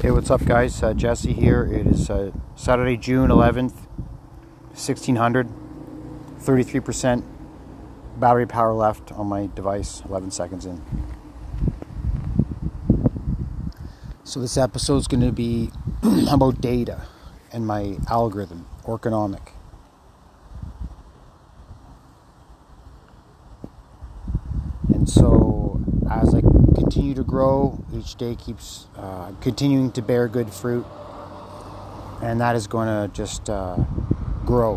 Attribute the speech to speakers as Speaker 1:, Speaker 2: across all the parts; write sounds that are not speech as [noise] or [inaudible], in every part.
Speaker 1: Hey, what's up, guys? Uh, Jesse here. It is uh, Saturday, June 11th, 1600. 33% battery power left on my device, 11 seconds in. So, this episode is going to be [clears throat] about data and my algorithm, Orgonomic. And so, as I continue to grow, each day keeps uh, continuing to bear good fruit, and that is going to just uh, grow.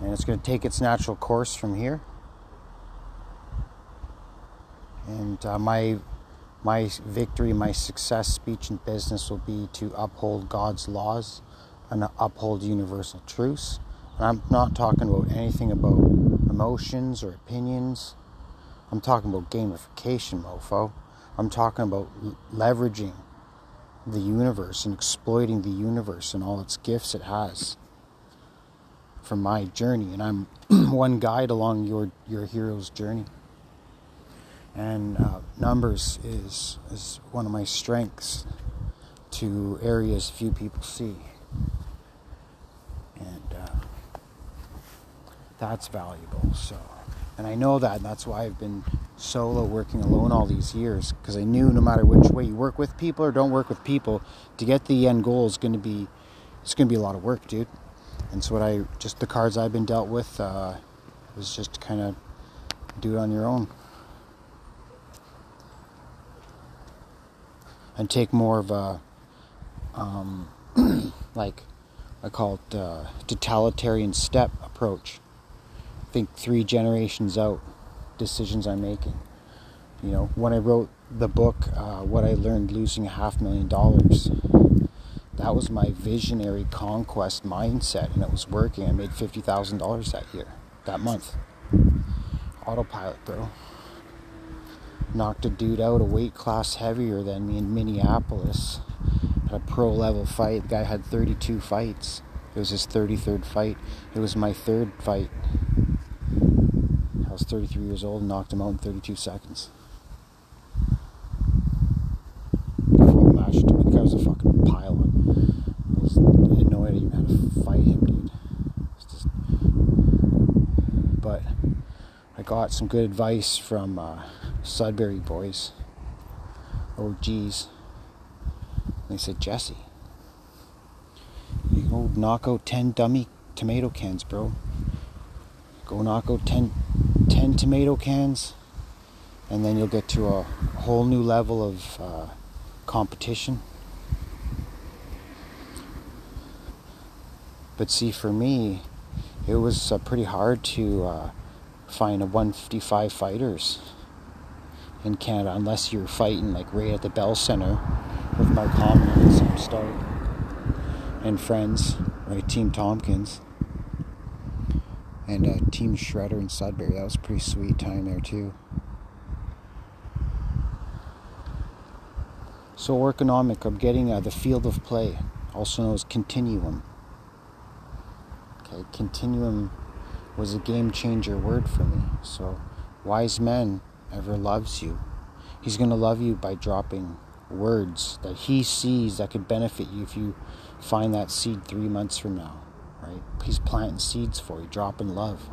Speaker 1: And it's going to take its natural course from here. And uh, my my victory, my success, speech, and business will be to uphold God's laws and uphold universal truths. And I'm not talking about anything about emotions or opinions I'm talking about gamification, mofo. I'm talking about leveraging the universe and exploiting the universe and all its gifts it has for my journey. And I'm [clears throat] one guide along your, your hero's journey. And uh, numbers is, is one of my strengths to areas few people see. And uh, that's valuable. So. And I know that. And that's why I've been solo working alone all these years because I knew no matter which way you work with people or don't work with people, to get the end goal is going to be it's going to be a lot of work, dude. And so what I just the cards I've been dealt with uh, was just kind of do it on your own and take more of a um, [clears throat] like I call it uh, totalitarian step approach think three generations out decisions I'm making. You know, when I wrote the book, uh, What I Learned Losing a Half Million Dollars, that was my visionary conquest mindset, and it was working. I made $50,000 that year, that month. Autopilot, bro. Knocked a dude out a weight class heavier than me in Minneapolis at a pro level fight. The guy had 32 fights. It was his 33rd fight. It was my third fight was 33 years old and knocked him out in 32 seconds. Before the match, dude, the guy was a fucking pilot. I, was, I idea how to fight him, dude. Just, but I got some good advice from uh, Sudbury boys. Oh, geez. They said, Jesse, you go knock out 10 dummy tomato cans, bro. Go knock out 10 10 tomato cans, and then you'll get to a whole new level of uh, competition. But see, for me, it was uh, pretty hard to uh, find a 155 fighters in Canada unless you're fighting like right at the Bell Center with Mark Common and some start and friends, right? Team Tompkins and uh, Team Shredder in Sudbury. That was a pretty sweet time there too. So Orgonomic, I'm getting uh, the field of play, also known as continuum. Okay, continuum was a game changer word for me. So, wise men ever loves you. He's going to love you by dropping words that he sees that could benefit you if you find that seed three months from now right? He's planting seeds for you, dropping love.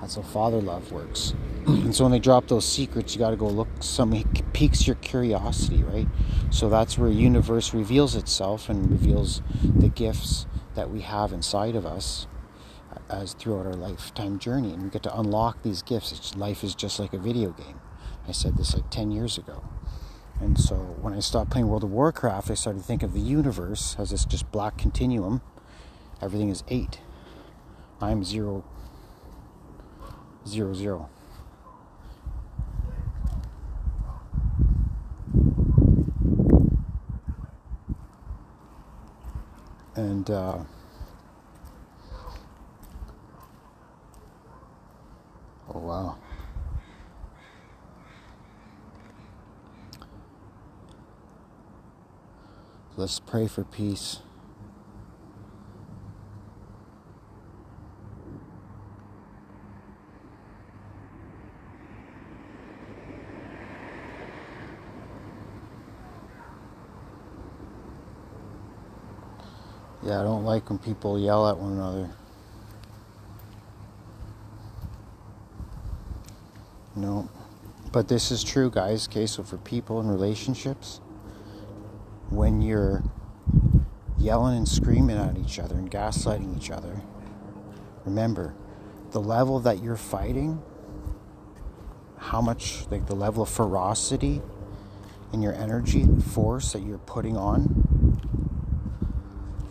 Speaker 1: That's how father love works. [clears throat] and so when they drop those secrets, you got to go look. Some piques your curiosity, right? So that's where universe reveals itself and reveals the gifts that we have inside of us uh, as throughout our lifetime journey, and we get to unlock these gifts. It's, life is just like a video game. I said this like ten years ago. And so when I stopped playing World of Warcraft, I started to think of the universe as this just black continuum everything is 8. I'm 0, 0, 0. And uh, oh wow. Let's pray for peace. Yeah, I don't like when people yell at one another. No. But this is true, guys. Okay, so for people in relationships, when you're yelling and screaming at each other and gaslighting each other, remember the level that you're fighting, how much, like the level of ferocity in your energy force that you're putting on,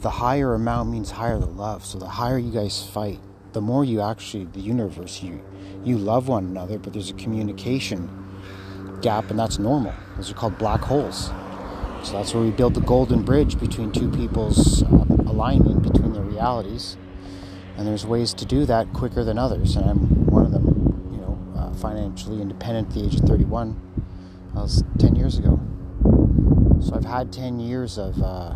Speaker 1: the higher amount means higher the love. So the higher you guys fight, the more you actually, the universe, you you love one another, but there's a communication gap, and that's normal. Those are called black holes. So that's where we build the golden bridge between two people's uh, alignment between their realities. And there's ways to do that quicker than others, and I'm one of them. You know, uh, financially independent at the age of 31. I was 10 years ago. So I've had 10 years of uh,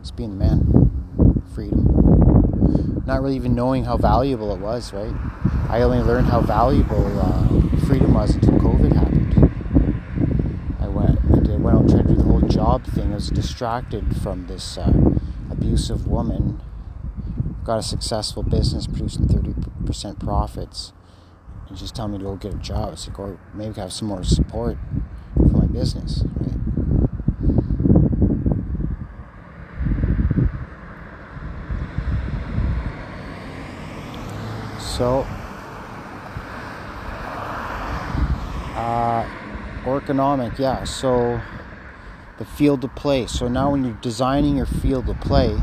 Speaker 1: just being the man, freedom. Not really even knowing how valuable it was, right? I only learned how valuable uh, freedom was until COVID happened. I went, I did, went out trying to do the whole job thing. I was distracted from this uh, abusive woman. Got a successful business producing 30% profits. And she's telling me to go get a job. It's like, or maybe have some more support for my business, right? So Uh, orgonomic, yeah. So the field of play. So now when you're designing your field of play,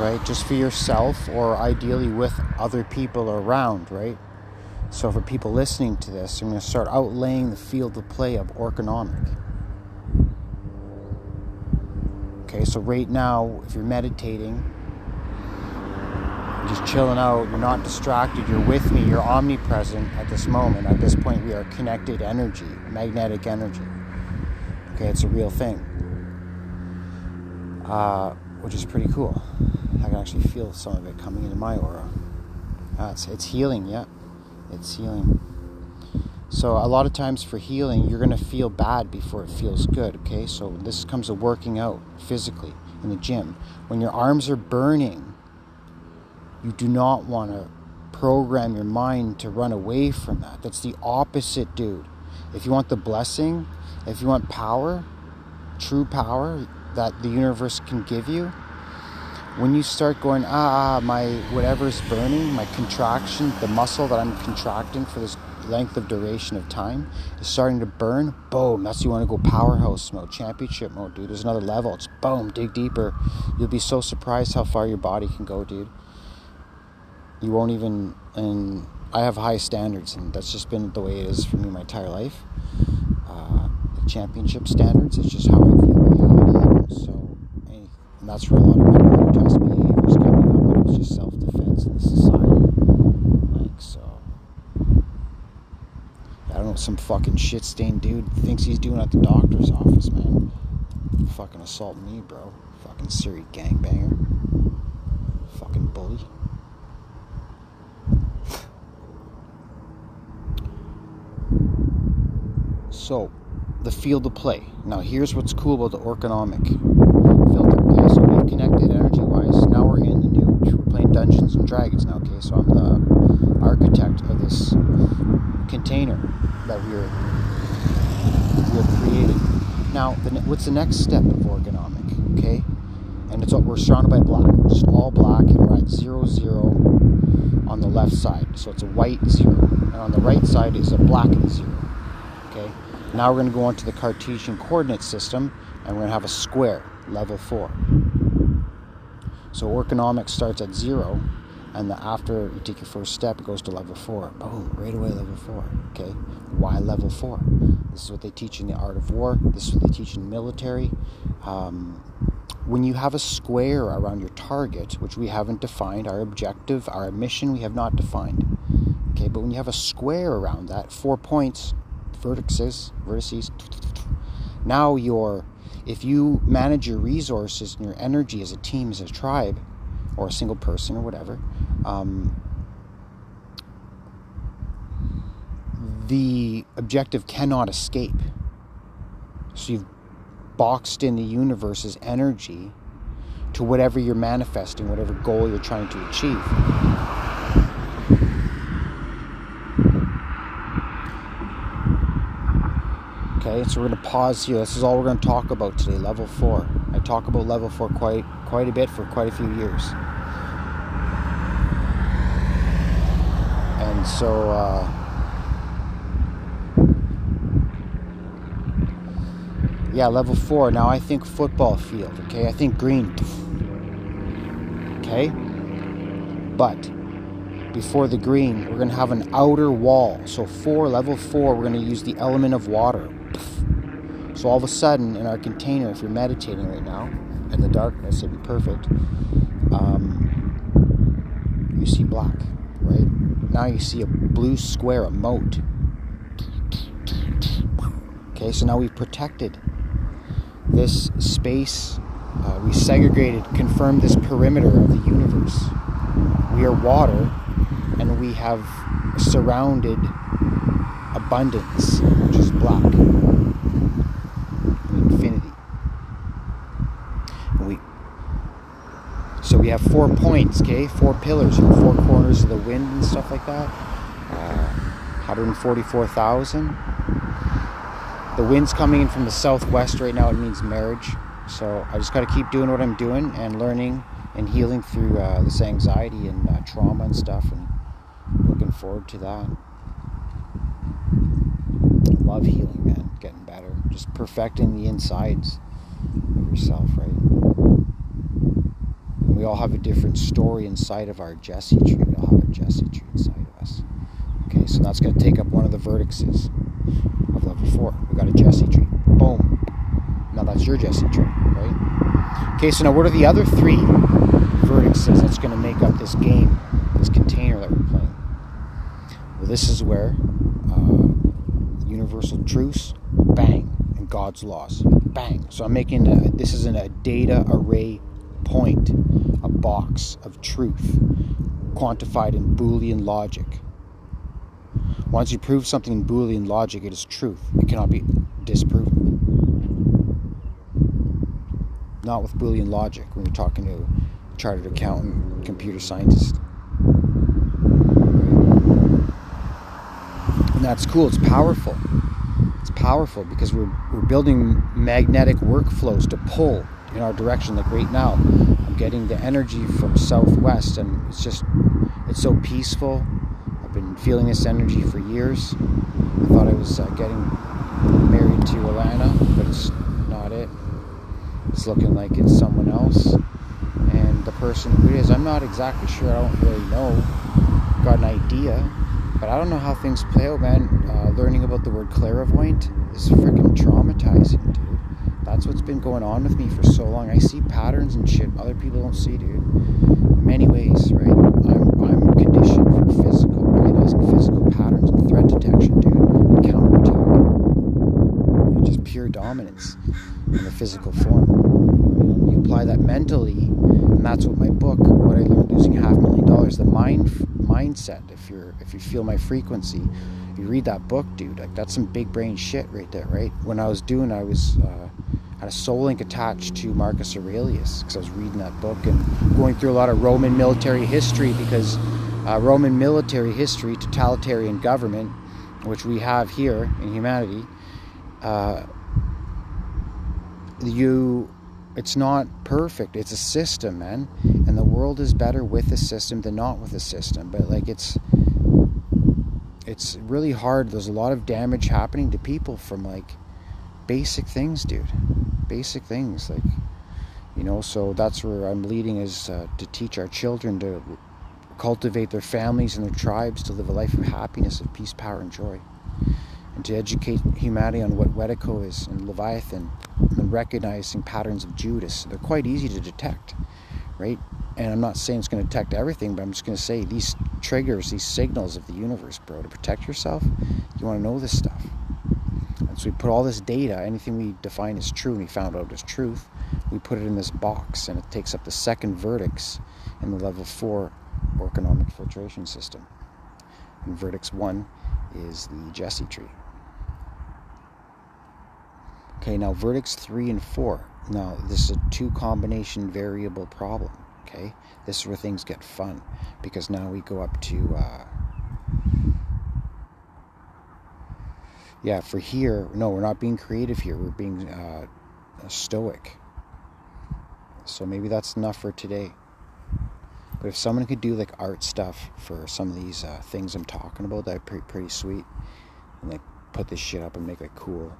Speaker 1: right, just for yourself or ideally with other people around, right? So for people listening to this, I'm going to start outlaying the field of play of orgonomic. Okay, so right now, if you're meditating, just chilling out, you're not distracted, you're with me, you're omnipresent at this moment. At this point, we are connected energy, magnetic energy. Okay, it's a real thing, uh, which is pretty cool. I can actually feel some of it coming into my aura. Uh, it's, it's healing, yeah, it's healing. So, a lot of times for healing, you're going to feel bad before it feels good, okay? So, this comes to working out physically in the gym. When your arms are burning, you do not want to program your mind to run away from that. That's the opposite, dude. If you want the blessing, if you want power, true power that the universe can give you, when you start going, ah, my whatever's burning, my contraction, the muscle that I'm contracting for this length of duration of time is starting to burn, boom, that's you want to go powerhouse mode, championship mode, dude. There's another level. It's boom, dig deeper. You'll be so surprised how far your body can go, dude you won't even and I have high standards and that's just been the way it is for me my entire life. Uh, the championship standards, it's just how I view reality. So and that's where a lot of my protest behaviors coming up, but it was just self defense in the society. Like so I don't know, some fucking shit stained dude thinks he's doing at the doctor's office, man. Fucking assault me, bro. Fucking Siri gangbanger. Fucking bully. So, the field of play. Now, here's what's cool about the orgonomic filter. Okay, so we've connected energy wise. Now we're in the new, we're playing Dungeons and Dragons now. Okay, so I'm the architect of this container that we're we're creating. Now, the, what's the next step of orgonomic? Okay, and it's we're surrounded by black. We're just all black, and we're at zero zero on the left side. So it's a white zero, and on the right side is a black zero. Now we're going to go on to the Cartesian coordinate system and we're going to have a square, level 4. So orgonomics starts at 0 and the, after you take your first step it goes to level 4. Boom, right away level 4. Okay, why level 4? This is what they teach in the art of war. This is what they teach in military. Um, when you have a square around your target, which we haven't defined, our objective, our mission, we have not defined. Okay, but when you have a square around that, four points, vertices, vertices. Now you're, if you manage your resources and your energy as a team, as a tribe, or a single person or whatever, um, the objective cannot escape. So you've boxed in the universe's energy to whatever you're manifesting, whatever goal you're trying to achieve. Okay, so we're going to pause here. This is all we're going to talk about today, level four. I talk about level four quite quite a bit for quite a few years. And so uh, yeah, level four. Now I think football field, okay? I think green. Okay? But before the green, we're going to have an outer wall. So, for level four, we're going to use the element of water. So all of a sudden, in our container, if you're meditating right now, in the darkness, it'd be perfect. Um, you see black, right? Now you see a blue square, a moat. Okay, so now we've protected this space. Uh, we segregated, confirmed this perimeter of the universe. We are water, and we have surrounded abundance, which is black. We have four points, okay, four pillars, four corners of the wind and stuff like that. Uh, 144,000. The wind's coming in from the southwest right now. It means marriage. So I just got to keep doing what I'm doing and learning and healing through uh, this anxiety and uh, trauma and stuff. And looking forward to that. Love healing, man. Getting better. Just perfecting the insides of yourself, right? We all have a different story inside of our Jesse tree. We all have a Jesse tree inside of us. Okay, so that's going to take up one of the vertexes of level four. We got a Jesse tree. Boom. Now that's your Jesse tree, right? Okay, so now what are the other three vertexes that's going to make up this game, this container that we're playing? Well, this is where uh, universal truths, bang, and God's laws, bang. So I'm making a, this is in a data array point a box of truth quantified in Boolean logic. Once you prove something in Boolean logic, it is truth. It cannot be disproven. Not with Boolean logic when you're talking to a chartered accountant, computer scientist. And that's cool, it's powerful. It's powerful because we're, we're building magnetic workflows to pull in our direction. Like right now i'm getting the energy from southwest and it's just it's so peaceful. I've been feeling this energy for years. I thought i was uh, getting married to alana but it's not it. It's looking like it's someone else. And the person who it is i'm not exactly sure. I don't really know. Got an idea. But i don't know how things play out man. Uh, learning about the word clairvoyant is freaking traumatizing dude that's what's been going on with me for so long. I see patterns and shit other people don't see, dude. In many ways, right? I'm, I'm conditioned for physical, recognizing physical patterns and threat detection, dude, and counterattack. And just pure dominance in the physical form. You apply that mentally, and that's what my book, what I learned losing half a million dollars, the mind mindset. If you're, if you feel my frequency, you read that book, dude. Like that's some big brain shit right there, right? When I was doing, I was. Uh, had a soul link attached to Marcus Aurelius because I was reading that book and going through a lot of Roman military history because uh, Roman military history, totalitarian government, which we have here in humanity, uh, you, it's not perfect. It's a system, man, and the world is better with a system than not with a system. But like it's, it's really hard. There's a lot of damage happening to people from like basic things, dude. Basic things, like you know. So that's where I'm leading is uh, to teach our children to cultivate their families and their tribes to live a life of happiness, of peace, power, and joy, and to educate humanity on what Wetiko is and Leviathan, and recognizing patterns of Judas. They're quite easy to detect, right? And I'm not saying it's going to detect everything, but I'm just going to say these triggers, these signals of the universe, bro. To protect yourself, you want to know this stuff. So we put all this data, anything we define as true and we found out as truth, we put it in this box and it takes up the second vertex in the level four orgonomic filtration system. And vertex one is the Jesse tree. Okay, now vertex three and four. Now, this is a two combination variable problem. Okay, this is where things get fun because now we go up to, uh, yeah, for here, no, we're not being creative here, we're being uh, stoic. So maybe that's enough for today. But if someone could do like art stuff for some of these uh, things I'm talking about, that'd be pretty, sweet. And they put this shit up and make like cool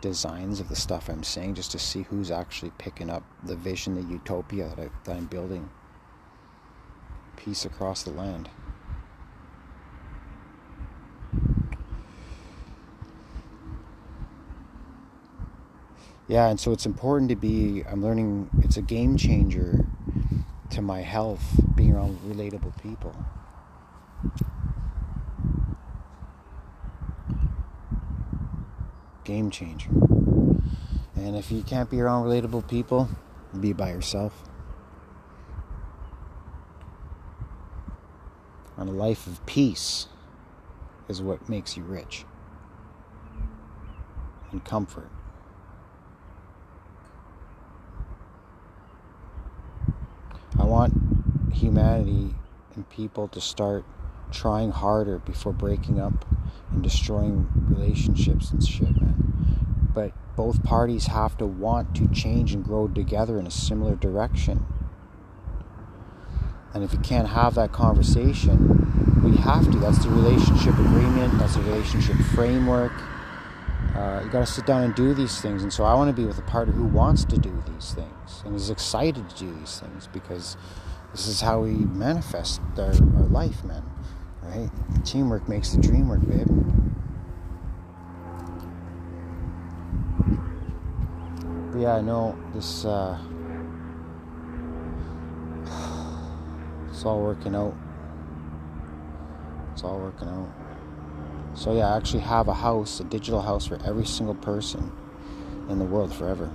Speaker 1: designs of the stuff I'm saying just to see who's actually picking up the vision, the utopia that, I, that I'm building. Peace across the land. Yeah, and so it's important to be, I'm learning, it's a game changer to my health being around relatable people. Game changer. And if you can't be around relatable people, be by yourself. And a life of peace is what makes you rich and comfort. I want humanity and people to start trying harder before breaking up and destroying relationships and shit, man. But both parties have to want to change and grow together in a similar direction. And if you can't have that conversation, we have to. That's the relationship agreement, that's the relationship framework. Uh, you got to sit down and do these things. And so I want to be with a partner who wants to do these things and is excited to do these things because this is how we manifest our, our life, man. Right? Teamwork makes the dream work, babe. But yeah, I know this. Uh, [sighs] it's all working out. It's all working out. So yeah, I actually have a house, a digital house for every single person in the world forever.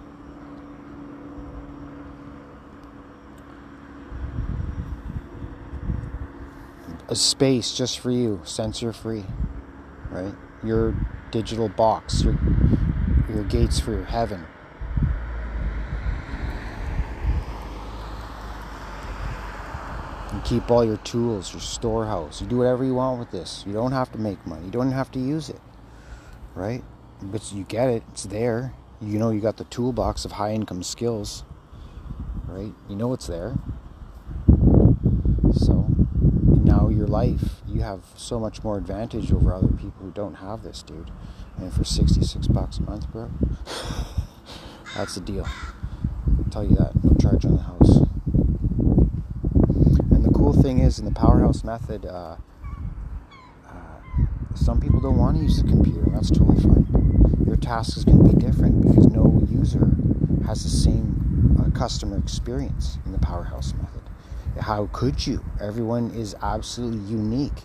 Speaker 1: A space just for you, censor free, right? Your digital box, your your gates for your heaven. You keep all your tools, your storehouse. You do whatever you want with this. You don't have to make money. You don't have to use it. Right? But you get it. It's there. You know you got the toolbox of high income skills. Right? You know it's there. So now your life, you have so much more advantage over other people who don't have this, dude. And for 66 bucks a month, bro. that's the deal. I'll tell you that. No charge on the house And the cool thing is in the powerhouse method, uh, uh, some people don't want to use the computer. That's totally fine. Your task is going to be different because no user has the same uh, customer experience in the powerhouse method. How could you? Everyone is absolutely unique.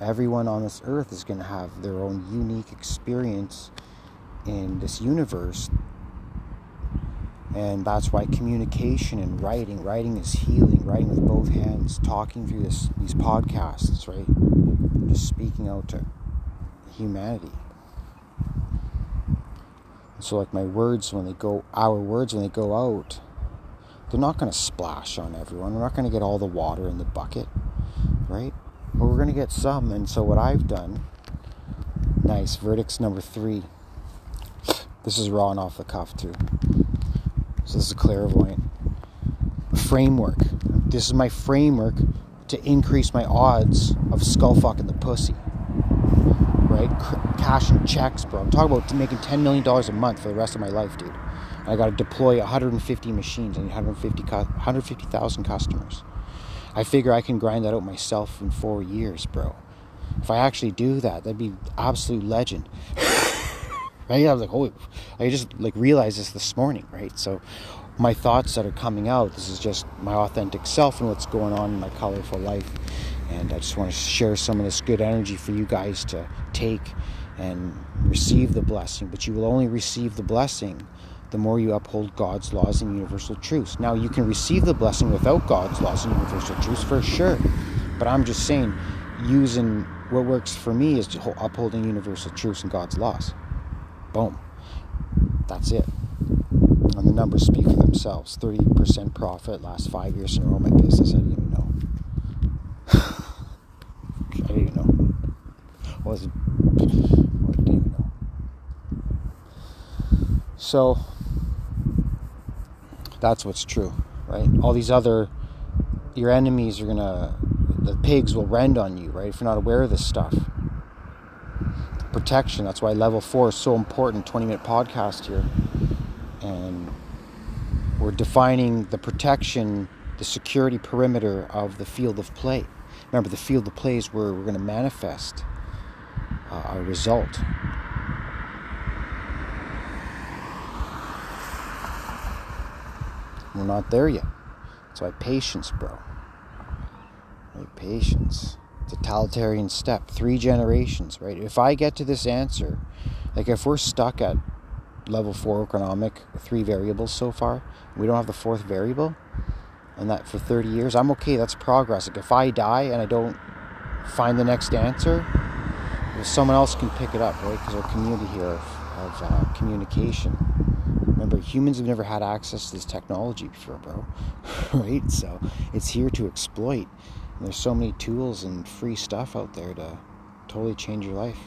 Speaker 1: Everyone on this earth is going to have their own unique experience in this universe and that's why communication and writing writing is healing writing with both hands talking through this these podcasts right just speaking out to humanity so like my words when they go our words when they go out they're not going to splash on everyone we're not going to get all the water in the bucket right but we're going to get some and so what i've done nice vertex number three this is raw and off the cuff too so this is a clairvoyant framework. This is my framework to increase my odds of skull fucking the pussy. Right? Cash and checks, bro. I'm talking about making $10 million a month for the rest of my life, dude. I got to deploy 150 machines and 150 150,000 customers. I figure I can grind that out myself in four years, bro. If I actually do that, that'd be absolute legend. [laughs] right? I was like, oh, I just like realized this this morning, right? So my thoughts that are coming out, this is just my authentic self and what's going on in my colorful life. And I just want to share some of this good energy for you guys to take and receive the blessing. But you will only receive the blessing the more you uphold God's laws and universal truths. Now, you can receive the blessing without God's laws and universal truths for sure. But I'm just saying, using what works for me is upholding universal truths and God's laws. Boom. That's it. And the numbers speak for themselves. 30% profit last five years in a row. My business, I didn't even know. [laughs] I didn't even know. Was it? I didn't even know. So that's what's true, right? All these other, your enemies are gonna, the pigs will rend on you, right? If you're not aware of this stuff. Protection. That's why level four is so important. 20 minute podcast here and we're defining the protection, the security perimeter of the field of play. Remember, the field of play is where we're going to manifest uh, our result. We're not there yet. That's why patience, bro. Right? Patience. Totalitarian step. Three generations, right? If I get to this answer, like if we're stuck at level four economic, three variables so far. We don't have the fourth variable, and that for 30 years, I'm okay. That's progress. Like if I die and I don't find the next answer, someone else can pick it up, right? Because our community here of, of uh, communication. Remember, humans have never had access to this technology before, bro. [laughs] right? So it's here to exploit. And there's so many tools and free stuff out there to totally change your life.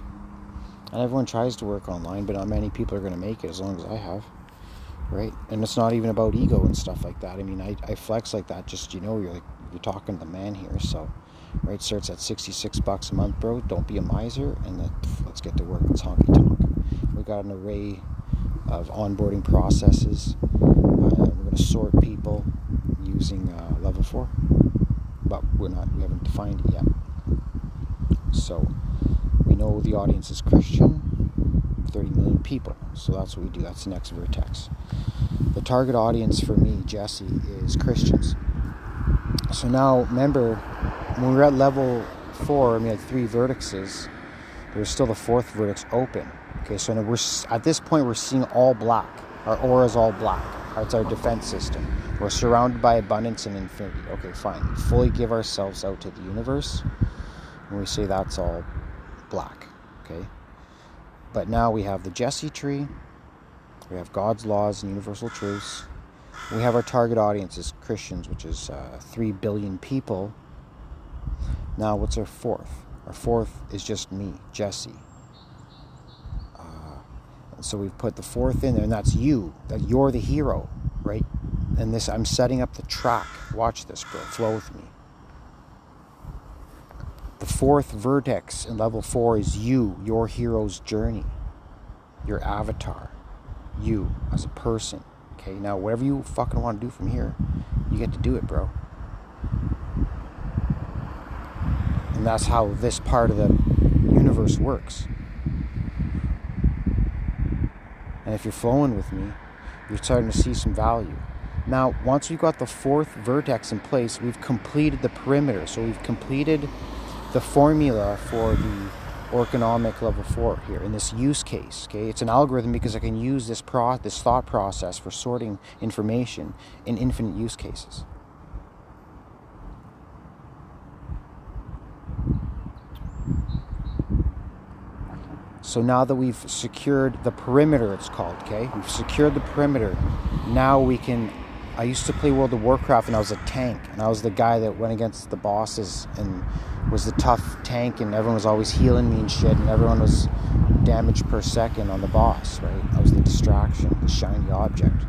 Speaker 1: And everyone tries to work online, but not many people are going to make it as long as I have. Right? And it's not even about ego and stuff like that. I mean, I, I flex like that just, you know, you're like, you're talking to the man here. So, right, starts at 66 bucks a month, bro. Don't be a miser. And let, let's get to work. Let's honky tonk. We got an array of onboarding processes. Uh, we're going to sort people using uh, level four, but we're not, we haven't defined it yet. So, we know the audience is Christian, 30 million people. So that's what we do. That's the next vertex. The target audience for me, Jesse, is Christians. So now, remember, when we are at level four, we had three vertexes, there's still the fourth vertex open. Okay, so we're at this point we're seeing all black. Our aura is all black. That's our defense system. We're surrounded by abundance and infinity. Okay, fine. Fully give ourselves out to the universe. And we say that's all black. Okay? But now we have the Jesse tree, we have God's laws and universal truths. We have our target audience as Christians, which is uh, 3 billion people. Now, what's our fourth? Our fourth is just me, Jesse. So we've put the fourth in there, and that's you. That you're the hero, right? And this, I'm setting up the track. Watch this, bro. Flow with me. The fourth vertex in level four is you, your hero's journey, your avatar, you as a person. Okay, now whatever you fucking want to do from here, you get to do it, bro. And that's how this part of the universe works. And if you're flowing with me, you're starting to see some value. Now, once we've got the fourth vertex in place, we've completed the perimeter. So we've completed the formula for the economic level four here in this use case. Okay, it's an algorithm because I can use this pro this thought process for sorting information in infinite use cases. So now that we've secured the perimeter, it's called, okay? We've secured the perimeter. Now we can. I used to play World of Warcraft and I was a tank, and I was the guy that went against the bosses and was the tough tank and everyone was always healing me and shit and everyone was damage per second on the boss, right? I was the distraction, the shiny object,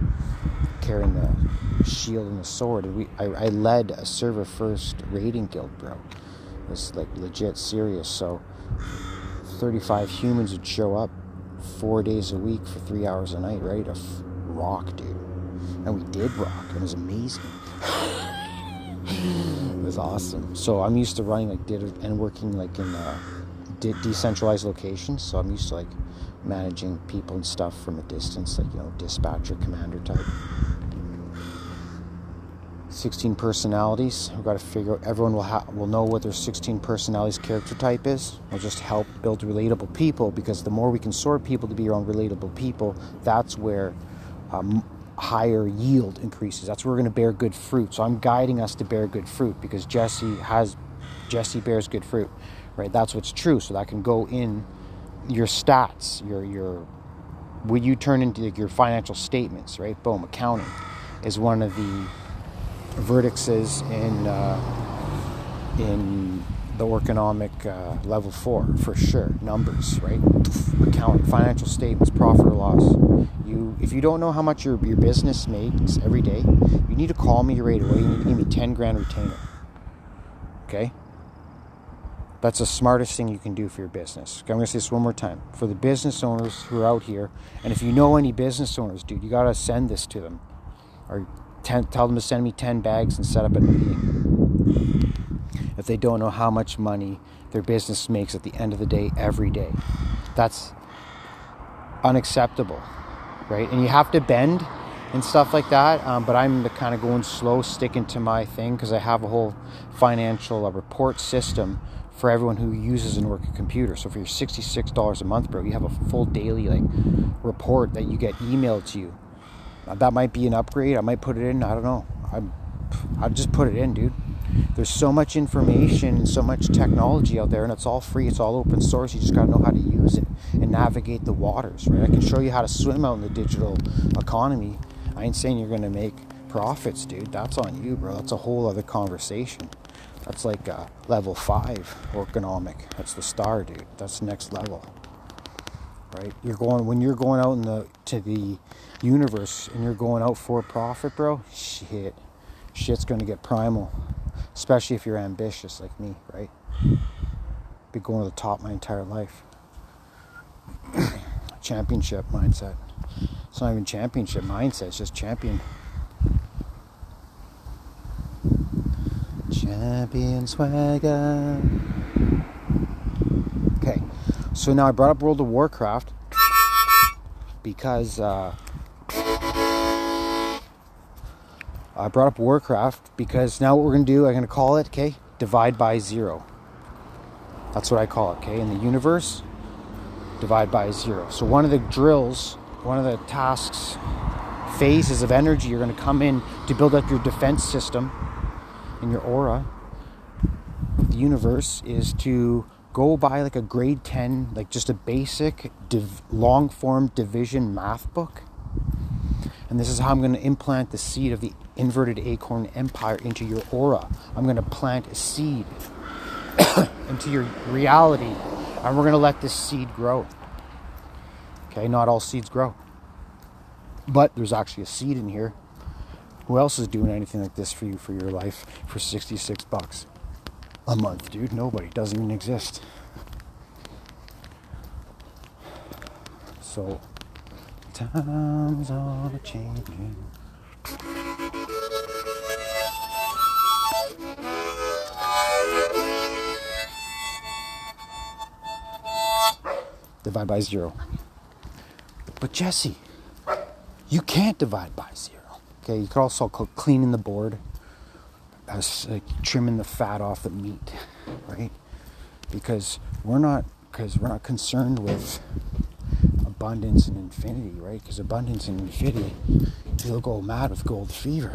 Speaker 1: carrying the shield and the sword. And we, I, I led a server first raiding guild, bro. It was like legit serious. So 35 humans would show up four days a week for three hours a night, right? A f- rock, dude. And we did rock. and It was amazing. [laughs] it was awesome. So I'm used to running like did and working like in uh, de- decentralized locations. So I'm used to like managing people and stuff from a distance, like you know, dispatcher, commander type. 16 personalities. We've got to figure out. Everyone will ha- will know what their 16 personalities character type is. It'll just help build relatable people because the more we can sort people to be around relatable people, that's where um, higher yield increases. That's where we're going to bear good fruit. So I'm guiding us to bear good fruit because Jesse has Jesse bears good fruit, right? That's what's true. So that can go in your stats, your your would you turn into your financial statements, right? Boom, accounting is one of the vertex is in uh, in the economic uh, level four for sure. Numbers, right? Accounting, financial statements, profit or loss. You, if you don't know how much your your business makes every day, you need to call me right away. You need to give me ten grand retainer. Okay. That's the smartest thing you can do for your business. Okay, I'm going to say this one more time. For the business owners who are out here, and if you know any business owners, dude, you got to send this to them. Or ten, tell them to send me 10 bags and set up a meeting. If they don't know how much money their business makes at the end of the day, every day. That's unacceptable, right? And you have to bend and stuff like that. Um, but I'm kind of going slow, sticking to my thing because I have a whole financial uh, report system for everyone who uses and work a computer. So for your $66 a month, bro, you have a full daily like report that you get emailed to you. That might be an upgrade. I might put it in. I don't know. I I just put it in, dude. There's so much information so much technology out there, and it's all free. It's all open source. You just got to know how to use it and navigate the waters, right? I can show you how to swim out in the digital economy. I ain't saying you're going to make profits, dude. That's on you, bro. That's a whole other conversation. That's like uh, level five economic. That's the star, dude. That's next level, right? You're going when you're going out in the to the universe and you're going out for profit, bro. Shit, shit's gonna get primal, especially if you're ambitious like me, right? Be going to the top my entire life. [coughs] championship mindset. It's not even championship mindset. It's just champion. Champion swagger. So now I brought up World of Warcraft because uh, I brought up Warcraft because now what we're going to do, I'm going to call it, okay, divide by zero. That's what I call it, okay? In the universe, divide by zero. So one of the drills, one of the tasks, phases of energy you're going to come in to build up your defense system in your aura, the universe, is to go buy like a grade 10, like just a basic div- long form division math book. And this is how I'm going to implant the seed of the inverted acorn empire into your aura. I'm going to plant a seed [coughs] into your reality, and we're going to let this seed grow. Okay, not all seeds grow, but there's actually a seed in here who else is doing anything like this for you for your life for 66 bucks a month, dude? Nobody. Doesn't even exist. So, times are changing. Divide by zero. But Jesse, you can't divide by zero. Okay, you could also call cleaning the board, Uh, as like uh, trimming the fat off the meat, right? Because we're not because we're not concerned with abundance and infinity, right? Because abundance and infinity, you'll go mad with gold fever.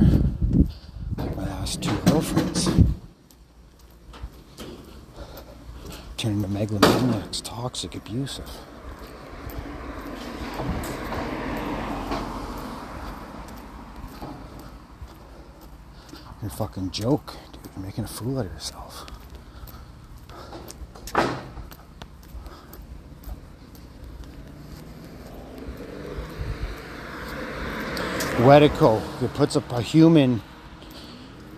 Speaker 1: Like my last two girlfriends. Turn into megalomaniacs, toxic, abusive. Fucking joke, dude. You're making a fool out of yourself. Wetiko, it puts up a human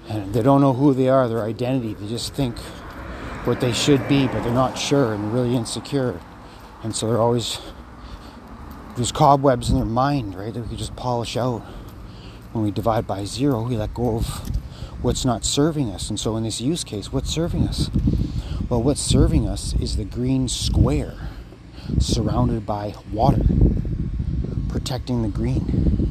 Speaker 1: and they don't know who they are, their identity. They just think what they should be, but they're not sure and really insecure. And so they're always there's cobwebs in their mind, right? That we could just polish out. When we divide by zero, we let go of what's not serving us. And so, in this use case, what's serving us? Well, what's serving us is the green square surrounded by water, protecting the green.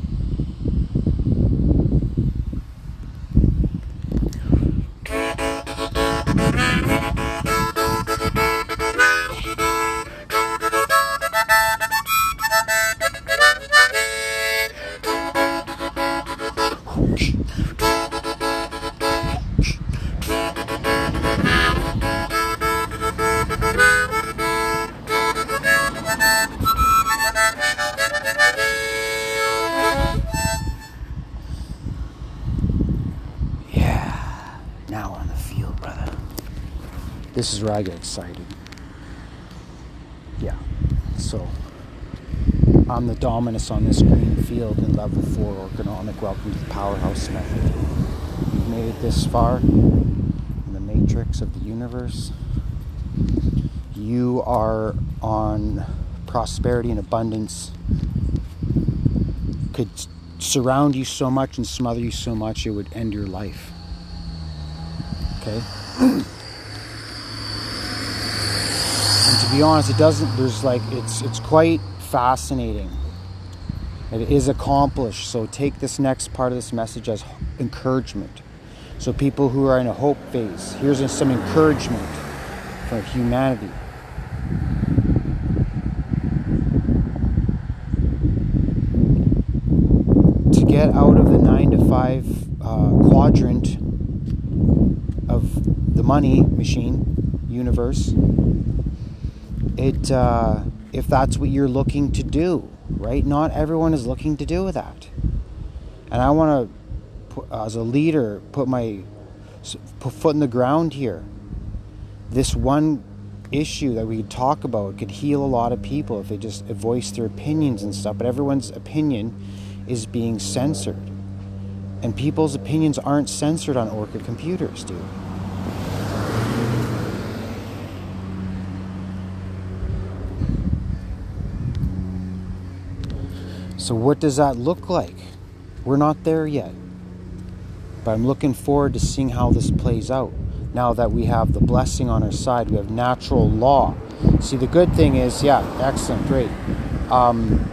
Speaker 1: This is where I get excited. Yeah. So I'm the dominus on this green field in level four orgonomic. Welcome to the powerhouse method. You've made it this far in the matrix of the universe. You are on prosperity and abundance. Could surround you so much and smother you so much it would end your life. Okay? [clears throat] and to be honest, it doesn't there's like it's it's quite fascinating. It is accomplished. So take this next part of this message as encouragement. So people who are in a hope phase, here's some encouragement for humanity. To get out of the nine to five uh, quadrant of the money machine universe, it uh, if that's what you're looking to do, right? Not everyone is looking to do that. And I want to, as a leader, put my put foot in the ground here. This one issue that we could talk about could heal a lot of people if they just voice their opinions and stuff. But everyone's opinion is being censored. And people's opinions aren't censored on Orca computers, dude. So, what does that look like? We're not there yet. But I'm looking forward to seeing how this plays out. Now that we have the blessing on our side, we have natural law. See, the good thing is, yeah, excellent, great. Um,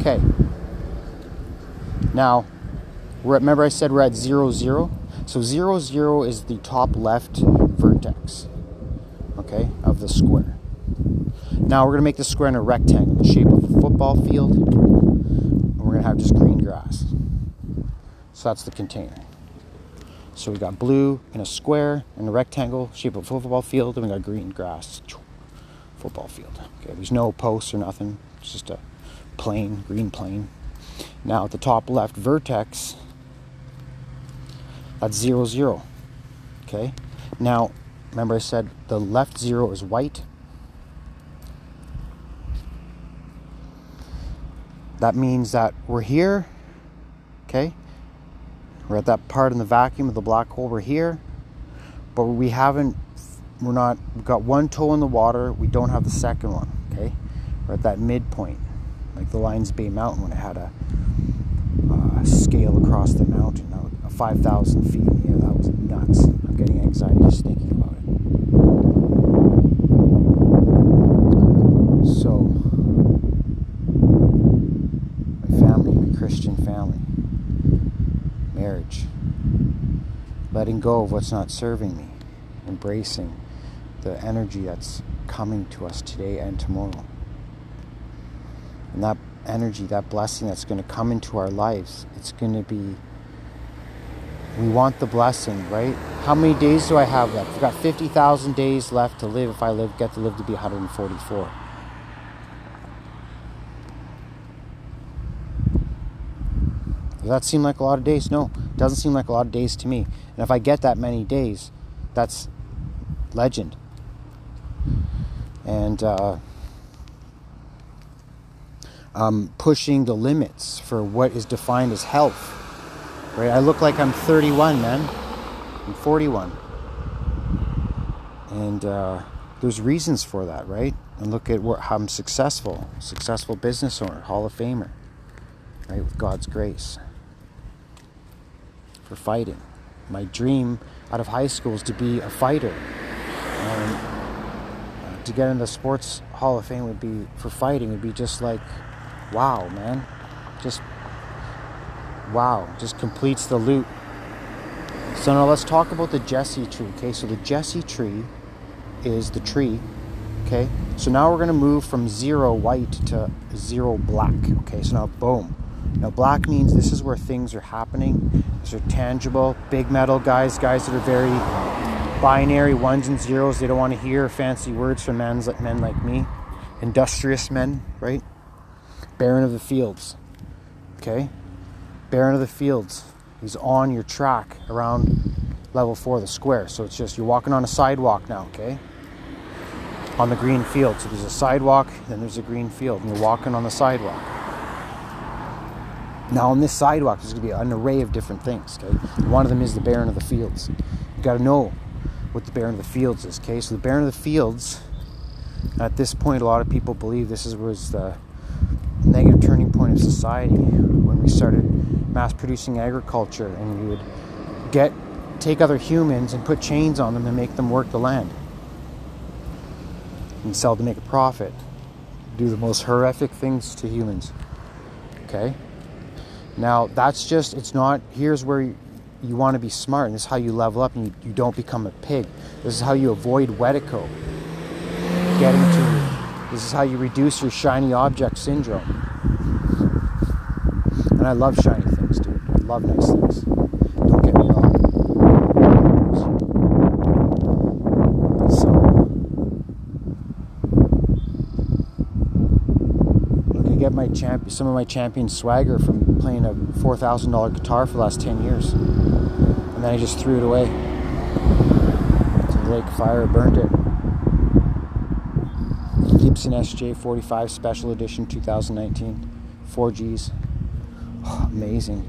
Speaker 1: okay. Now, remember I said we're at zero, zero? So, zero, zero is the top left vertex, okay, of the square. Now we're going to make the square in a rectangle, the shape football field. And we're to have just green grass. So that's the container. So we got blue in a square in a rectangle, shape of a football field, and we got green grass, football field. Okay, there's no posts or nothing. It's just a plain, green plane. Now at the top left vertex, that's zero, zero. Okay? Now, remember I said the left zero is white, That means that we're here, okay? We're at that part in the vacuum of the black hole, we're here, but we haven't, we're not, we've got one toe in the water, we don't have the second one, okay? We're at that midpoint, like the Lions Bay Mountain when it had a uh, scale across the mountain, 5,000 feet. Yeah, that was nuts. I'm getting anxiety just thinking about it. So, Christian family, marriage, letting go of what's not serving me, embracing the energy that's coming to us today and tomorrow. And that energy, that blessing that's going to come into our lives, it's going to be. We want the blessing, right? How many days do I have left? I've got 50,000 days left to live if I live, get to live to be 144. Does that seem like a lot of days? No, it doesn't seem like a lot of days to me. And if I get that many days, that's legend. And uh, I'm pushing the limits for what is defined as health. Right? I look like I'm 31, man. I'm 41. And uh, there's reasons for that, right? And look at how I'm successful, successful business owner, Hall of Famer, right? With God's grace for fighting. My dream out of high school is to be a fighter. And uh, to get in the Sports Hall of Fame would be for fighting would be just like, wow, man. Just wow, just completes the loop. So now let's talk about the Jesse tree. Okay, so the Jesse tree is the tree. Okay, so now we're to move from zero white to zero black. Okay, so now boom. Now, black means this is where things are happening. These are tangible, big metal guys, guys that are very binary, ones and zeros. They don't want to hear fancy words from men like men like me, industrious men, right? Baron of the fields, okay? Baron of the fields. He's on your track around level four, the square. So it's just you're walking on a sidewalk now, okay? On the green field. So there's a sidewalk, then there's a green field, and you're walking on the sidewalk. Now on this sidewalk, there's gonna be an array of different things. Okay, one of them is the Baron of the Fields. You've got to know what the Baron of the Fields is. Okay, so the Baron of the Fields. At this point, a lot of people believe this is was the negative turning point of society when we started mass producing agriculture, and we would get take other humans and put chains on them and make them work the land and sell to make a profit. Do the most horrific things to humans. Okay. Now, that's just, it's not, here's where you, you want to be smart, and this is how you level up and you, you don't become a pig. This is how you avoid Wetiko getting to you. This is how you reduce your shiny object syndrome. And I love shiny things, dude. I love nice things. Don't get me wrong. get my champ some of my champion swagger from playing a four thousand dollar guitar for the last ten years, and then I just threw it away. To the lake fire, burned it. Gibson SJ 45 Special Edition 2019, 4Gs. Oh, amazing.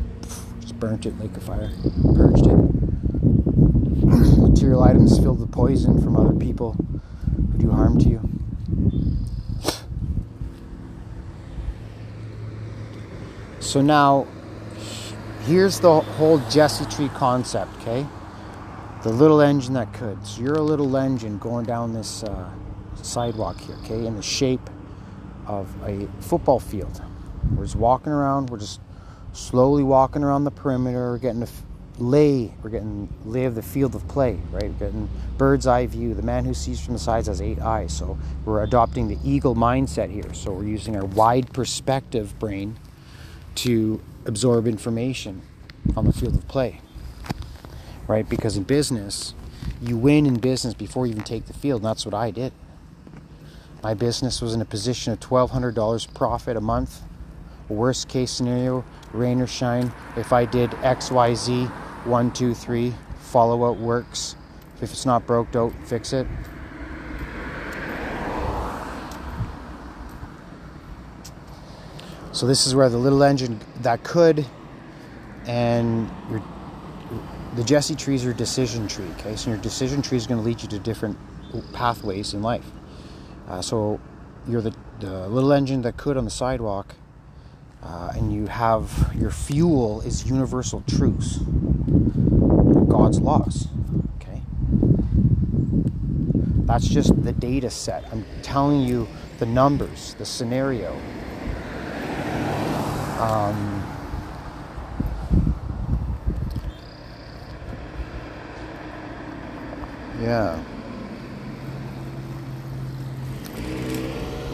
Speaker 1: Just burnt it, lake of fire, purged it. [clears throat] Material items filled with poison from other people who do harm to you. So now, here's the whole Jesse tree concept, okay? The little engine that could. So you're a little engine going down this uh, sidewalk here, okay, in the shape of a football field. We're just walking around. We're just slowly walking around the perimeter. We're getting a lay. We're getting lay of the field of play, right? We're getting bird's eye view. The man who sees from the sides has eight eyes. So we're adopting the eagle mindset here. So we're using our wide perspective brain to absorb information on the field of play. Right? Because in business, you win in business before you even take the field. And that's what I did. My business was in a position of $1,200 profit a month. Worst case scenario, rain or shine. If I did X, Y, Z, one, two, three, follow what works. If it's not broke, don't fix it. So this is where the little engine that could, and your, the Jesse tree is your decision tree. Okay, so your decision tree is going to lead you to different pathways in life. Uh, so you're the, the, little engine that could on the sidewalk, uh, and you have your fuel is universal truths, God's laws. Okay, that's just the data set. I'm telling you the numbers, the scenario. Um, yeah.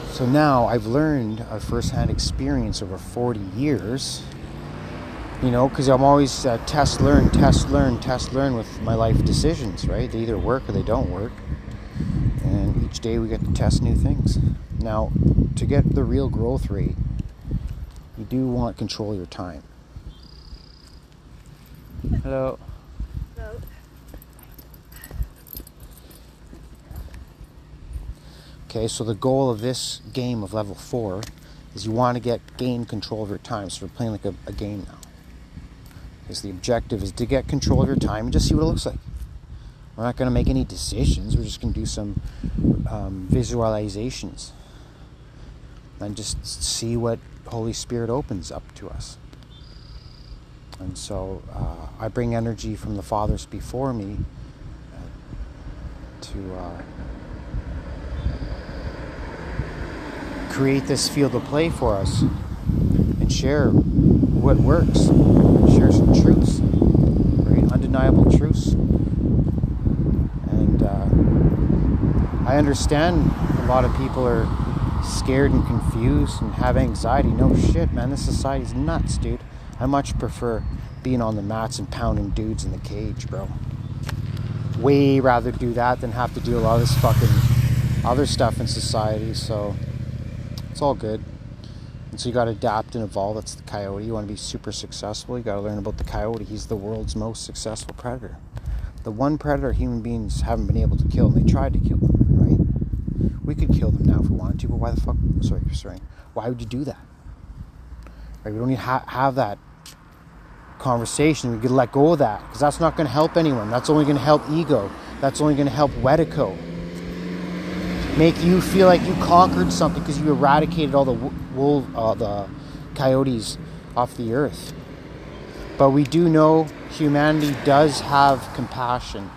Speaker 1: So now I've learned a first-hand experience over 40 years. You know, because I'm always uh, test, learn, test, learn, test, learn with my life decisions, right? They either work or they don't work. And each day we get to test new things. Now, to get the real growth rate, you do want control your time. Hello. Hello. Okay, so the goal of this game of level four is you want to get gain control of your time. So we're playing like a, a game now. Because the objective is to get control of your time and just see what it looks like. We're not going to make any decisions. We're just going to do some um, visualizations and just see what Holy Spirit opens up to us. And so uh, I bring energy from the fathers before me uh, to uh, create this field of play for us and share what works, share some truths, very undeniable truths. And uh, I understand a lot of people are scared and confused and have anxiety. No shit, man. This society's nuts, dude. I much prefer being on the mats and pounding dudes in the cage, bro. Way rather do that than have to do a lot of this fucking other stuff in society. So it's all good. And so you got to adapt and evolve. That's the coyote. You want to be super successful. You got to learn about the coyote. He's the world's most successful predator. the one predator human beings haven't been able to kill, and they tried to kill right? We could kill them now if we wanted to, but why the fuck? Sorry, sorry. Why would you do that? Right? We don't need to ha- have that conversation. We could let go of that because that's not going to help anyone. That's only going to help ego. That's only going to help Wetiko. Make you feel like you conquered something because you eradicated all the wolf, uh, the coyotes off the earth. But we do know humanity does have compassion.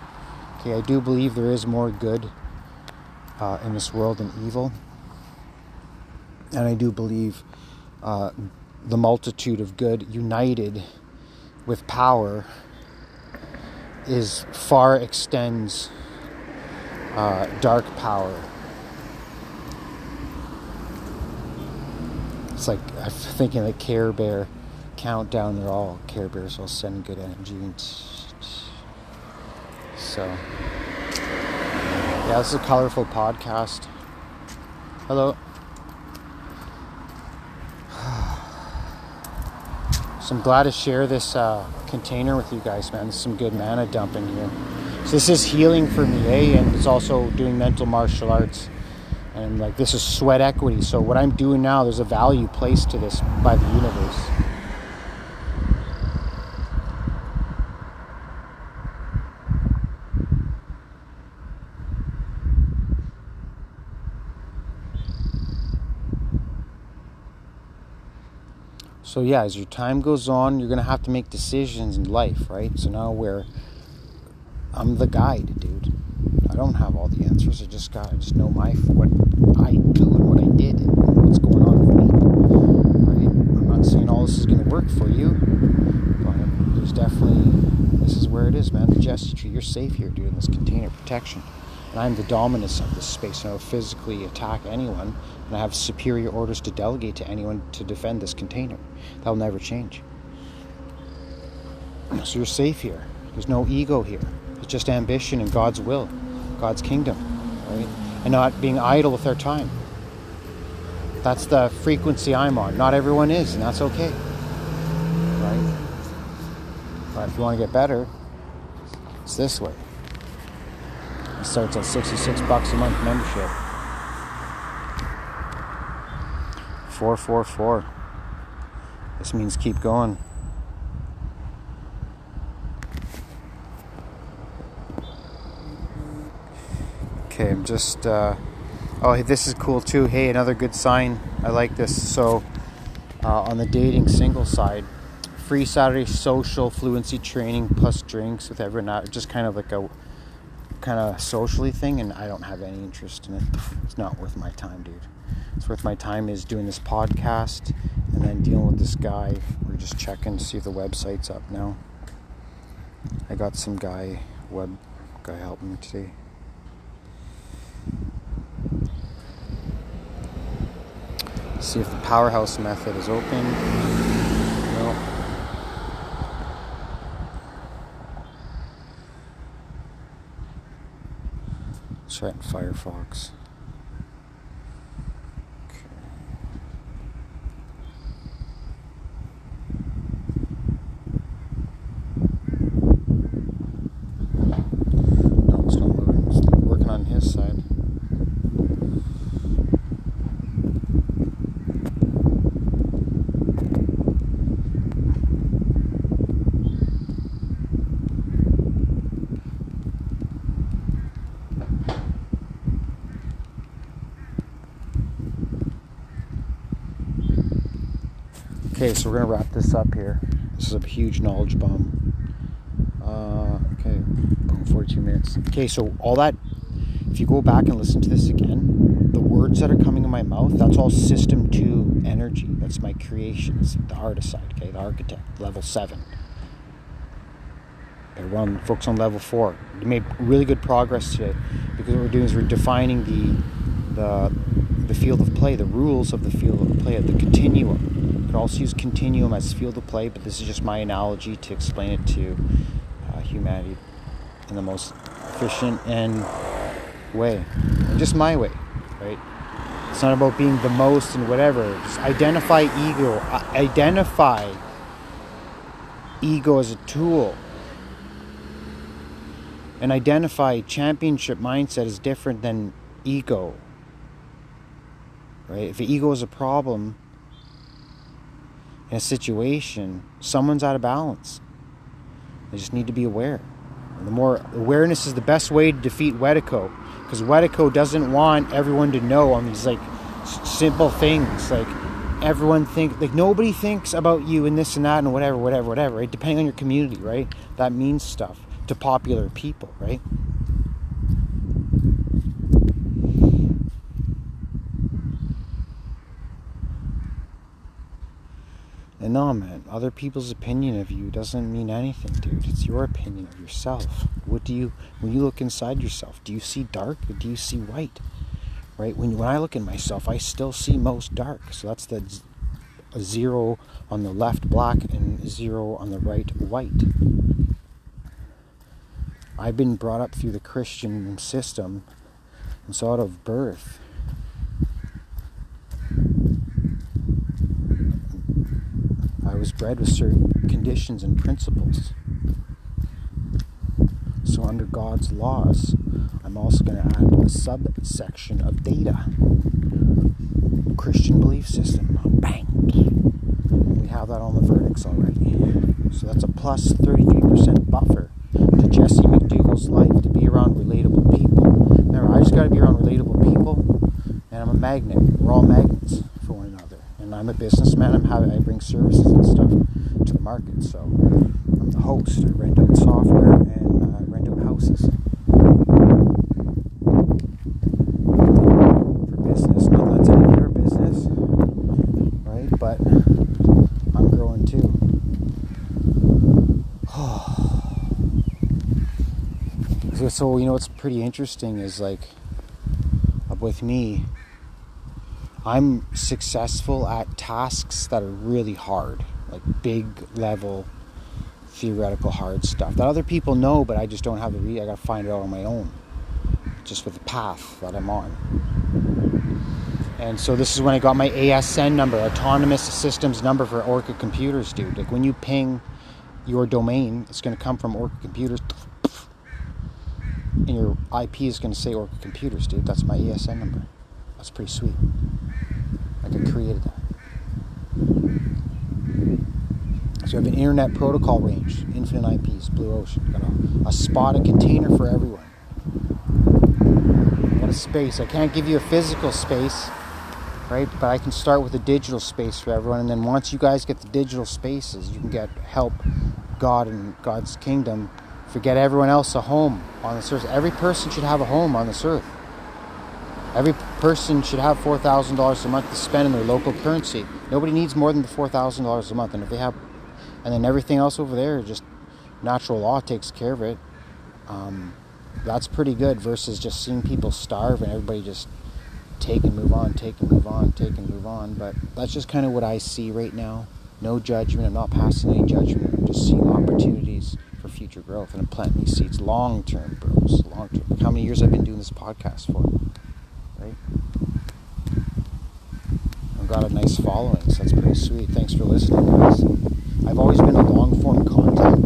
Speaker 1: Okay, I do believe there is more good uh, in this world and evil. And I do believe uh, the multitude of good united with power is far extends uh, dark power. It's like I'm thinking the Care Bear countdown. They're all Care Bears will send good energy. So, yeah, this is a colorful podcast. Hello. [sighs] So I'm glad to share this uh, container with you guys, man. Some good mana dumping here. So this is healing for me, eh? And it's also doing mental martial arts. And like this is sweat equity. So what I'm doing now, there's a value placed to this by the universe. So yeah, as your time goes on, you're gonna have to make decisions in life, right? So now where I'm the guide, dude. I don't have all the answers. I just got I just know my what I do and what I did and what's going on with me. Right? I'm not saying all this is gonna work for you, but there's definitely this is where it is, man. The Jesse tree, you're safe here, dude, in this container protection. And I'm the dominus of this space, and I will physically attack anyone and I have superior orders to delegate to anyone to defend this container. That'll never change. So you're safe here. There's no ego here. It's just ambition and God's will, God's kingdom, right? And not being idle with our time. That's the frequency I'm on. Not everyone is, and that's okay. Right? But if you want to get better, it's this way. It starts at 66 bucks a month membership. 444. This means keep going. Okay, I'm just. Uh, oh, hey, this is cool too. Hey, another good sign. I like this. So, uh, on the dating single side, free Saturday social fluency training plus drinks with everyone. Just kind of like a kind of socially thing, and I don't have any interest in it. It's not worth my time, dude it's worth my time is doing this podcast and then dealing with this guy. We're just checking to see if the website's up now. I got some guy web guy helping me today. See if the powerhouse method is open. No. Let's try it in Firefox. Okay, so we're gonna wrap this up here. This is a huge knowledge bomb. Uh, okay, boom, 42 minutes. Okay, so all that, if you go back and listen to this again, the words that are coming in my mouth, that's all system two energy. That's my creations, the artist side, okay, the architect, level seven. Okay, we're on, focus on level four. We made really good progress today because what we're doing is we're defining the the the field of play, the rules of the field of play, the continuum could also use continuum as field of play, but this is just my analogy to explain it to uh, humanity in the most efficient and way, and just my way, right? It's not about being the most and whatever. Just identify ego. Identify ego as a tool. and identify championship mindset is different than ego. Right? If ego is a problem in a situation, someone's out of balance. They just need to be aware. And the more awareness is the best way to defeat Wetiko, because Wetiko doesn't want everyone to know on these like simple things like everyone think like nobody thinks about you and this and that and whatever whatever whatever right depending on your community right that means stuff to popular people right Man, other people's opinion of you doesn't mean anything, dude. It's your opinion of yourself. What do you, when you look inside yourself, do you see dark or do you see white? Right? When, when I look at myself, I still see most dark. So that's the zero on the left, black, and zero on the right, white. I've been brought up through the Christian system, and so out of birth, was bred with certain conditions and principles. So, under God's laws, I'm also going to add a subsection of data. Christian belief system. Bang! We have that on the verdicts already. So, that's a plus 33% buffer to Jesse McDougall's life to be around relatable people. Remember, I just got to be around relatable people, and I'm a magnet. We're all magnets and I'm a businessman. I'm having I bring services and stuff to the market. So I'm the host. I rent out software and uh, rent out houses for business. Not that's any of your business, right? But I'm growing too. [sighs] so you know what's pretty interesting is like up with me I'm successful at tasks that are really hard, like big level theoretical hard stuff that other people know, but I just don't have the re- I got to find it out on my own, just with the path that I'm on. And so this is when I got my ASN number, Autonomous Systems Number for Orca Computers, dude. Like when you ping your domain, it's to come from Orca Computers, and your IP is to say Orca Computers, dude. That's my ASN number. That's pretty sweet. Like I created that. So you have an internet protocol range, infinite IPs, blue ocean. Got a, a spot, a container for everyone. Got a space. I can't give you a physical space, right? But I can start with a digital space for everyone. And then once you guys get the digital spaces, you can get help God and God's kingdom. Forget everyone else a home on this earth. Every person should have a home on this earth. Every person should have $4,000 a month to spend in their local currency. Nobody needs more than the $4,000 a month. And if they have, and then everything else over there, just natural law takes care of it. Um, that's pretty good versus just seeing people starve and everybody just take and move on, take and move on, take and move on. But that's just kind of what I see right now. No judgment. I'm not passing any judgment. I'm just seeing opportunities for future growth and I'm planting these seeds long term, bros. Long term. How many years I've been doing this podcast for? Right? I've got a nice following, so that's pretty sweet. Thanks for listening, guys. I've always been a long form content.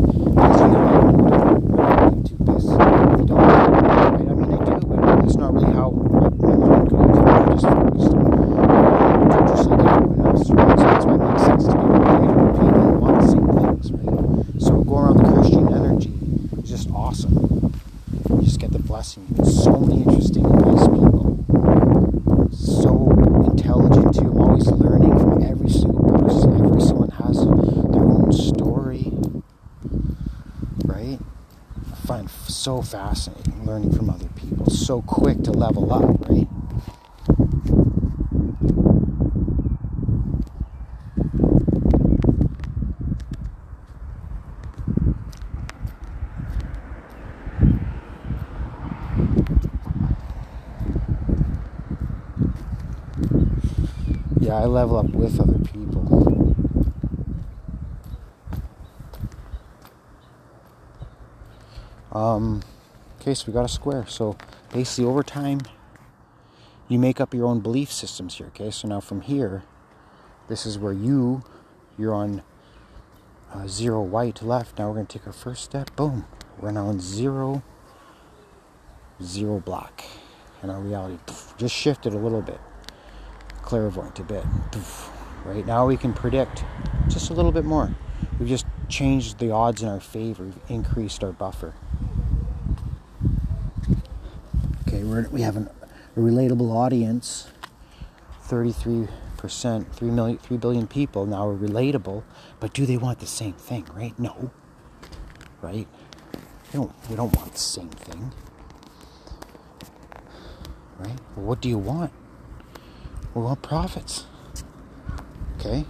Speaker 1: YouTube is. If don't? I mean, I do, but that's not really how my mind goes. I'm just focused on just like everyone else, right? So that's why it makes sense to be related with people who want the same things, right? So going around the Christian energy is just awesome. You just get the blessing. So many interesting, nice people so intelligent too. I'm always learning from every single person. Every someone has their own story, right? I find so fascinating learning from other people. So quick to level up, right? yeah, I level up with other people. Um, okay, so we got a square. So basically, over time, you make up your own belief systems here. Okay, so now from here, this is where you, you're on uh, zero white left. Now we're going to take our first step. Boom. We're now on zero zero black. And our reality just shifted a little bit, clairvoyant a bit. Right now we can predict just a little bit more. We've just changed the odds in our favor. We've increased our buffer. Okay, we have an, a relatable audience. 33%, 3 million, 3 billion people now are relatable, but do they want the same thing, right? No. Right? We don't, we don't want the same thing. Right? Well, what do you want? We want profits. Okay?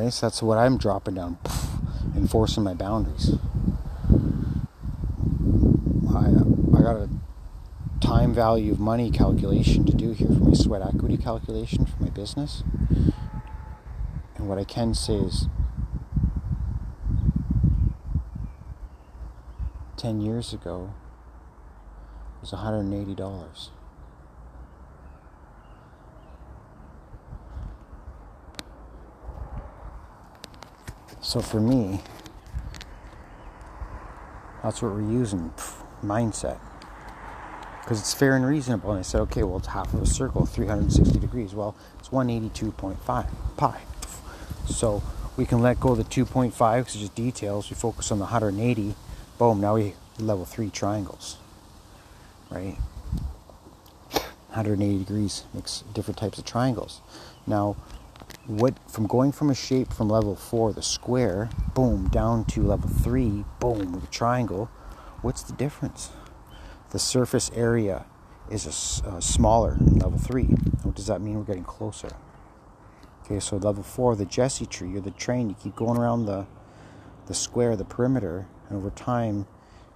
Speaker 1: Okay, so that's what I'm dropping down, enforcing my boundaries. I, I got a time value of money calculation to do here for my sweat equity calculation for my business. And what I can say is 10 years ago was $180. So for me, that's what we're using mindset because it's fair and reasonable. And I said, okay, well, it's half of a circle, 360 degrees. Well, it's 182.5 pi. So we can let go of the 2.5 because it's just details. We focus on the 180. Boom, now we level three triangles, right? 180 degrees makes different types of triangles. Now, what from going from a shape from level four, the square, boom, down to level three, boom, with a triangle, what's the difference? The surface area is a, uh, smaller in level three. What does that mean? We're getting closer. Okay, so level four, the Jesse tree, you're the train, you keep going around the the square, the perimeter, and over time,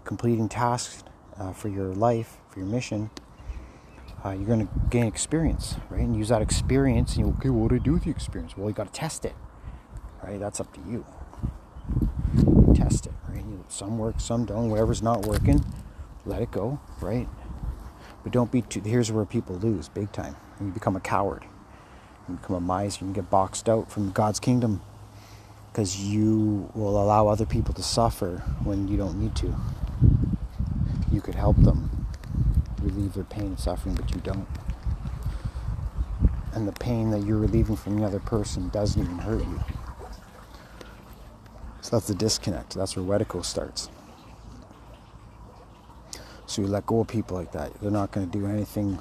Speaker 1: completing tasks uh, for your life, for your mission, uh, you're going to gain experience, right? And use that experience. And you, okay, what do I do with the experience? Well, you got to test it, right? That's up to you. test it, right? You, some work, some don't. Whatever's not working, let it go, right? But don't be too. Here's where people lose big time. You become a coward. You become a miser. You get boxed out from God's kingdom because you will allow other people to suffer when you don't need to. You could help them relieve their pain and suffering, but you don't. And the pain that you're relieving from the other person doesn't even hurt you. So that's the disconnect. That's where Wetiko starts. So you let go of people like that. They're not going to do anything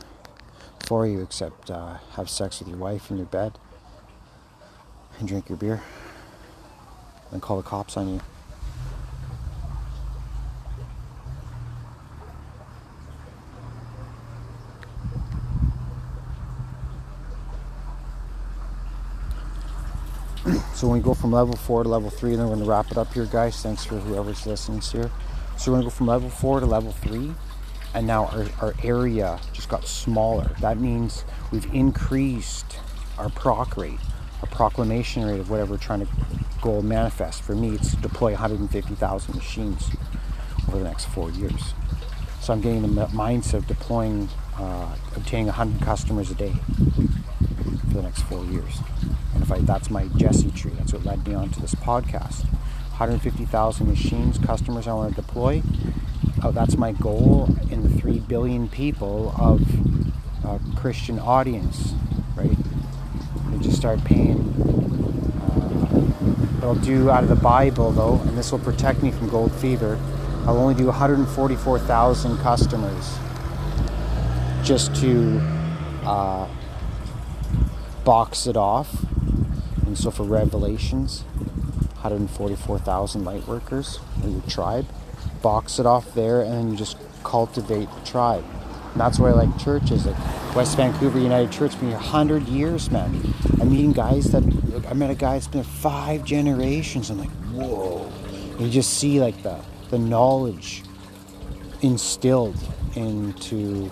Speaker 1: for you except uh, have sex with your wife in your bed and drink your beer and call the cops on you. So when we go from level four to level three, then we're gonna wrap it up here, guys. Thanks for whoever's listening here. So we're gonna go from level four to level three, and now our, our area just got smaller. That means we've increased our proc rate, our proclamation rate of whatever we're trying to go manifest. For me, it's deploy 150,000 machines over the next four years. So I'm getting the mindset of deploying, uh, obtaining 100 customers a day for the next four years. And if I, that's my Jesse tree, that's what led me onto this podcast. 150,000 machines, customers I want to deploy. Oh, that's my goal in the 3 billion people of uh, Christian audience, right? And just start paying. Uh, I'll do out of the Bible though, and this will protect me from gold fever. I'll only do 144,000 customers just to uh, box it off. And so for Revelations, 144,000 light workers or your tribe, box it off there, and then you just cultivate the tribe. And that's why I like churches, like West Vancouver United Church, been here 100 years, man. I'm meeting guys that, I met a guy that's been five generations. I'm like, whoa. And you just see like the, the knowledge instilled into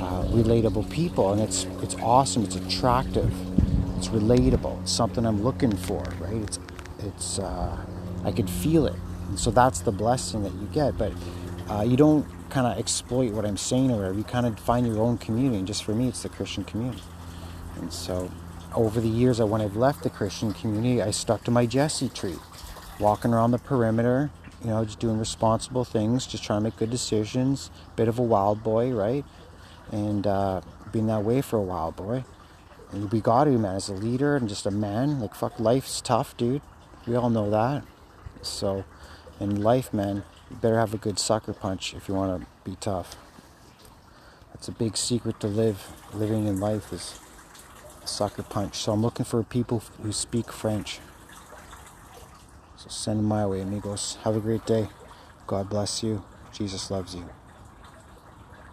Speaker 1: uh, relatable people, and it's it's awesome. It's attractive. It's relatable. It's something I'm looking for, right? It's it's uh, I could feel it. And so that's the blessing that you get. But uh, you don't kind of exploit what I'm saying or whatever. You kind of find your own community. And just for me, it's the Christian community. And so over the years, when I've left the Christian community, I stuck to my Jesse tree, walking around the perimeter, you know, just doing responsible things, just trying to make good decisions. Bit of a wild boy, right? And uh, been that way for a while, boy. And we got to, man, as a leader and just a man. Like, fuck, life's tough, dude. We all know that. So, in life, man, you better have a good sucker punch if you want to be tough. That's a big secret to live. Living in life is a sucker punch. So, I'm looking for people who speak French. So, send them my way, amigos. Have a great day. God bless you. Jesus loves you.